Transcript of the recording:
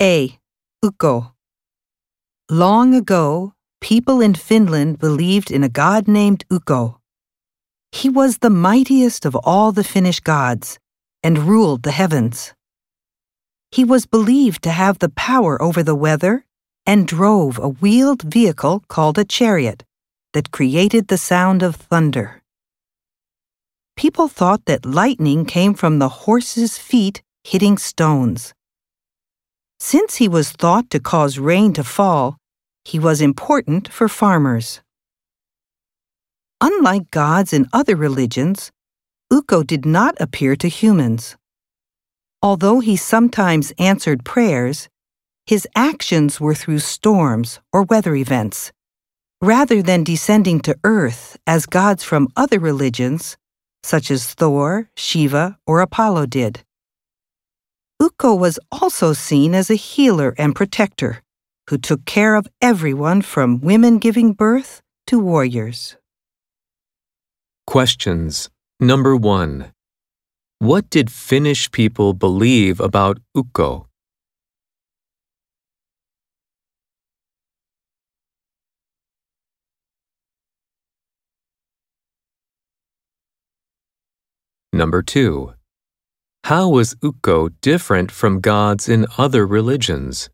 A. Ukko. Long ago, people in Finland believed in a god named Ukko. He was the mightiest of all the Finnish gods and ruled the heavens. He was believed to have the power over the weather and drove a wheeled vehicle called a chariot that created the sound of thunder. People thought that lightning came from the horse's feet hitting stones. Since he was thought to cause rain to fall, he was important for farmers. Unlike gods in other religions, Ukko did not appear to humans. Although he sometimes answered prayers, his actions were through storms or weather events, rather than descending to earth as gods from other religions, such as Thor, Shiva, or Apollo did. Ukko was also seen as a healer and protector who took care of everyone from women giving birth to warriors. Questions. Number 1. What did Finnish people believe about Ukko? Number 2. How was Ukko different from gods in other religions?